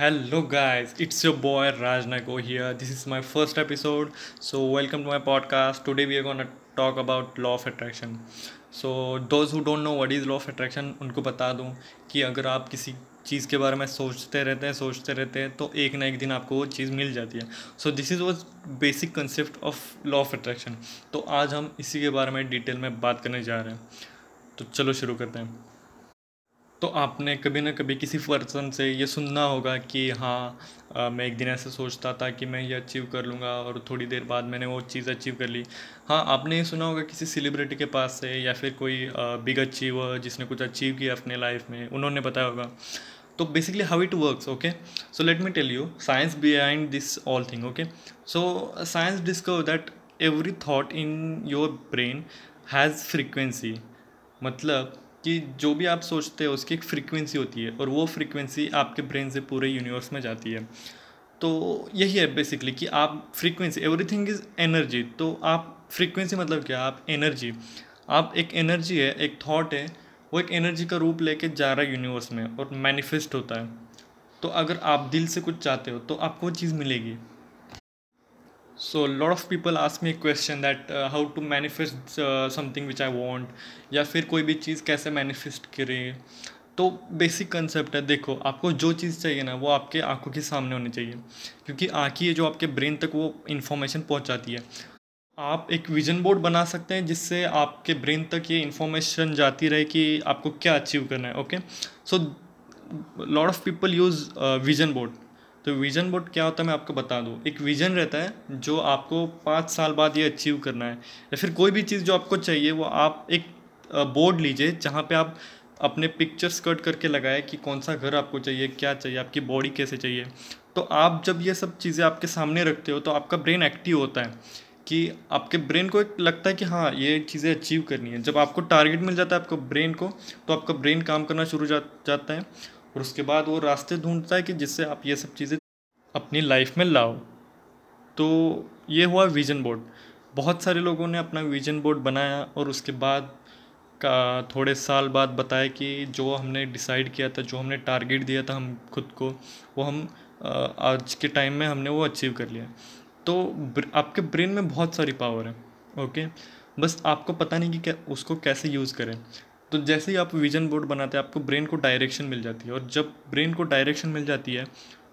Hello guys it's your boy Rajnago here this is my first episode so welcome to my podcast today we are gonna talk about law of attraction so those who don't know what is law of attraction उनको बता दूँ कि अगर आप किसी चीज़ के बारे में सोचते रहते हैं, सोचते रहते हैं तो एक ना एक दिन आपको वो चीज़ मिल जाती है। So this is the basic concept of law of attraction तो आज हम इसी के बारे में डिटेल में बात करने जा रहे हैं। तो चलो शुरू करते हैं। तो आपने कभी ना कभी किसी पर्सन से ये सुनना होगा कि हाँ आ, मैं एक दिन ऐसे सोचता था कि मैं ये अचीव कर लूँगा और थोड़ी देर बाद मैंने वो चीज़ अचीव कर ली। हाँ आपने ये सुना होगा किसी सेलिब्रिटी के पास से या फिर कोई बिग अचीवर जिसने कुछ अचीव किया अपने लाइफ में उन्होंने बताया होगा। तो basically how it works okay so let me tell you science behind this all thing okay so science discover that every thought in your brain has frequency मतलब कि जो भी आप सोचते हो, उसकी एक फ्रीक्वेंसी होती है और वो फ्रीक्वेंसी आपके ब्रेन से पूरे यूनिवर्स में जाती है। तो यही है बेसिकली कि आप फ्रीक्वेंसी एवरीथिंग इज़ एनर्जी तो आप फ्रीक्वेंसी मतलब क्या? आप एनर्जी आप एक एनर्जी है, एक थॉट है, वो एक एनर्जी का रूप लेके जा रहा है यूनिवर्स में और मैनिफेस्ट होता है। तो अगर आप दिल से कुछ चाहते हो तो आपको वो चीज़ मिलेगी। So lot of people ask me question that how to manifest something which I want या फिर कोई भी चीज़ कैसे मैनिफेस्ट करें। तो बेसिक कंसेप्ट है, देखो, आपको जो चीज़ चाहिए ना, वो आपके आँखों के सामने होनी चाहिए। क्योंकि आँख ही है जो आपके ब्रेन तक वो इन्फॉर्मेशन पहुँचाती है। आप एक विजन बोर्ड बना सकते हैं, जिससे आपके ब्रेन तक ये इन्फॉर्मेशन जाती रहे कि आपको क्या अचीव करना है okay so lot of people use vision board तो विजन बोर्ड क्या होता है मैं आपको बता दूँ। एक विजन रहता है जो आपको पाँच साल बाद ये अचीव करना है। या फिर कोई भी चीज़ जो आपको चाहिए, वो आप एक बोर्ड लीजिए जहाँ पे आप अपने पिक्चर्स कट करके लगाए कि कौन सा घर आपको चाहिए, क्या चाहिए, आपकी बॉडी कैसे चाहिए। तो आप जब ये सब चीज़ें आपके सामने रखते हो तो आपका ब्रेन एक्टिव होता है कि आपके ब्रेन को एक लगता है कि हाँ ये चीज़ें अचीव करनी है। जब आपको टारगेट मिल जाता है आपको ब्रेन को तो आपका ब्रेन काम करना शुरू जा, जाता है। और उसके बाद वो रास्ते ढूंढता है कि जिससे आप ये सब चीज़ें अपनी लाइफ में लाओ। तो ये हुआ विजन बोर्ड बहुत सारे लोगों ने अपना विजन बोर्ड बनाया और उसके बाद का थोड़े साल बाद बताया कि जो हमने डिसाइड किया था, जो हमने टारगेट दिया था हम खुद को, वो हम आज के टाइम में हमने वो अचीव कर लिया। तो आपके ब्रेन में बहुत सारी पावर है ओके बस आपको पता नहीं कि क्या उसको कैसे यूज़ करें। तो जैसे ही आप विजन बोर्ड बनाते हैं, आपको ब्रेन को डायरेक्शन मिल जाती है और जब ब्रेन को डायरेक्शन मिल जाती है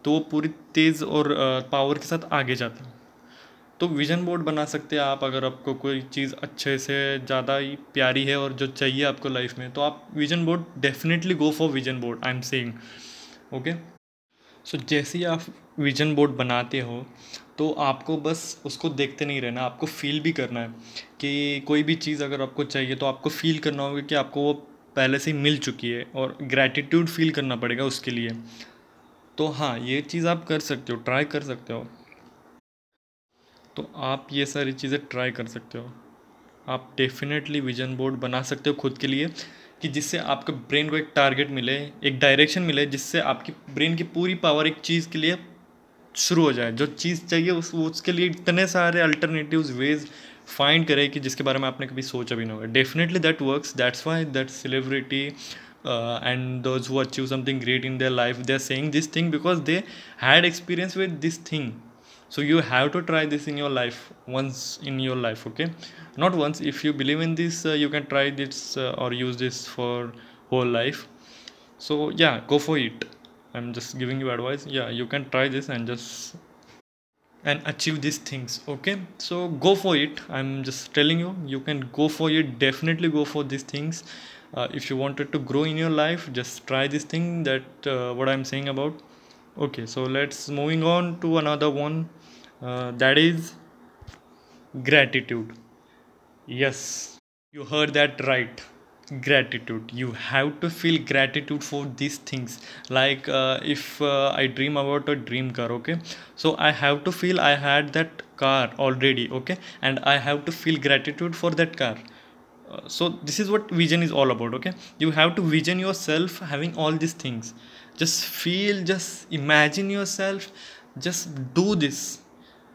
तो वो पूरी तेज़ और पावर के साथ आगे जाता है। तो विजन बोर्ड बना सकते हैं आप, अगर आपको कोई चीज़ अच्छे से ज़्यादा ही प्यारी है और जो चाहिए आपको लाइफ में तो आप vision board definitely go for vision board I am saying okay so जैसे ही आप विजन बोर्ड बनाते हो तो आपको बस उसको देखते नहीं रहना, आपको फील भी करना है कि कोई भी चीज़ अगर आपको चाहिए तो आपको फील करना होगा कि आपको वो पहले से ही मिल चुकी है और ग्रैटिट्यूड फील करना पड़ेगा उसके लिए। तो हाँ ये चीज़ आप कर सकते हो ट्राई कर सकते हो। तो आप ये सारी चीज़ें ट्राई कर सकते हो। आप डेफिनेटली विजन बोर्ड बना सकते हो खुद के लिए कि जिससे आपके ब्रेन को एक टारगेट मिले, एक डायरेक्शन मिले, जिससे आपकी ब्रेन की पूरी पावर एक चीज़ के लिए शुरू हो जाए। जो चीज़ चाहिए उस उसके लिए इतने सारे अल्टरनेटिव वेज फाइंड करें कि जिसके बारे में आपने कभी सोचा भी ना होगा definitely that works that's why that celebrity and those who achieve something great in their life they are saying this thing because they had experience with this thing so you have to try this in your life once in your life okay? Not once. If you believe in this uh, you can try this uh, or use this for whole life. So yeah go for it. I'm just giving you advice. Yeah you can try this and just and achieve these things okay? So go for it. I'm just telling you you can go for it. Definitely go for these things. Uh, if you wanted to grow in your life just try this thing that uh, what i'm saying about. Okay so let's moving on to another one. Uh, that is gratitude. Yes you heard that right gratitude. You have to feel gratitude for these things. Like uh, if uh, i dream about a dream car okay? So i have to feel i had that car already okay? And i have to feel gratitude for that car. Uh, so this is what vision is all about okay? You have to vision yourself having all these things. Just feel just imagine yourself just do this.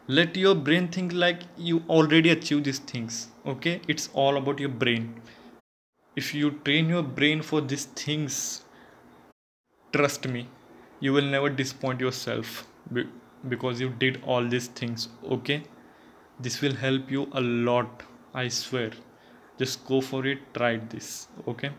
Let your brain think like you already achieve these things okay? It's all about your brain if you train your brain for these things trust me you will never disappoint yourself because you did all these things okay? This will help you a lot i swear. Just go for it try this okay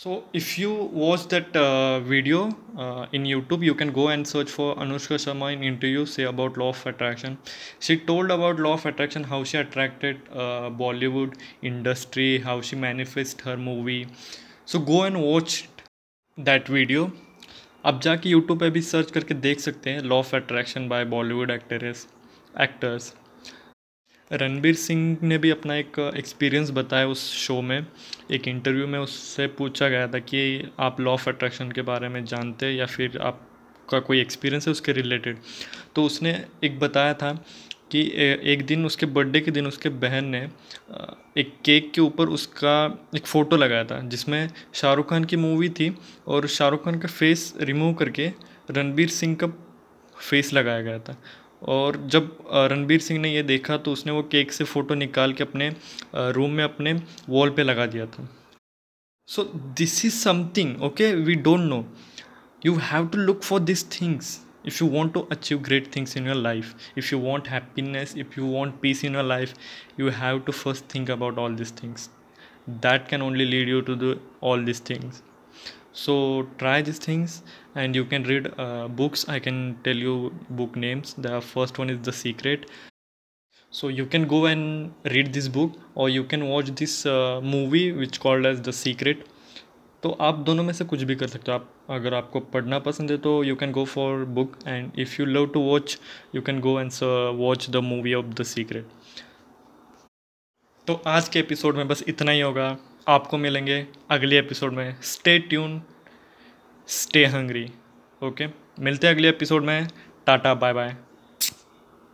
so if you watch that uh, video uh, in youtube you can go and search for anushka sharma in interview say about law of attraction she told about law of attraction how she attracted uh, bollywood industry how she manifest her movie so go and watch that video आप जाके YouTube पे भी search करके देख सकते हैं law of attraction by Bollywood actress actors Ranbir Singh ने भी अपना एक एक्सपीरियंस बताया उस शो में। एक इंटरव्यू में उससे पूछा गया था कि आप लॉ ऑफ़ अट्रैक्शन के बारे में जानते या फिर आपका कोई एक्सपीरियंस है उसके रिलेटेड तो उसने एक बताया था कि एक दिन उसके बर्थडे के दिन उसके बहन ने एक केक के ऊपर उसका एक फ़ोटो लगाया था, जिसमें शाहरुख खान की मूवी थी और शाहरुख खान का फेस रिमूव करके रणबीर सिंह का फेस लगाया गया था। और जब रणबीर सिंह ने यह देखा तो उसने वो केक से फ़ोटो निकाल के अपने रूम में अपने वॉल पे लगा दिया था। So this is something okay we don't know you have to look for this things if you want to achieve great things in your life if you want happiness if you want peace in your life you have to first think about all this things that can only lead you to the all this things so try these things and you can read uh, books i can tell you book names the first one is the secret so you can go and read this book or you can watch this uh, movie which called as the secret तो आप दोनों में से कुछ भी कर सकते हो आप अगर आपको पढ़ना पसंद है तो you can go for book and if you love to watch you can go and watch the movie of the secret तो आज के एपिसोड में बस इतना ही होगा आपको मिलेंगे अगले एपिसोड में. Stay tune stay hungry okay मिलते हैं अगले एपिसोड में. Tata bye bye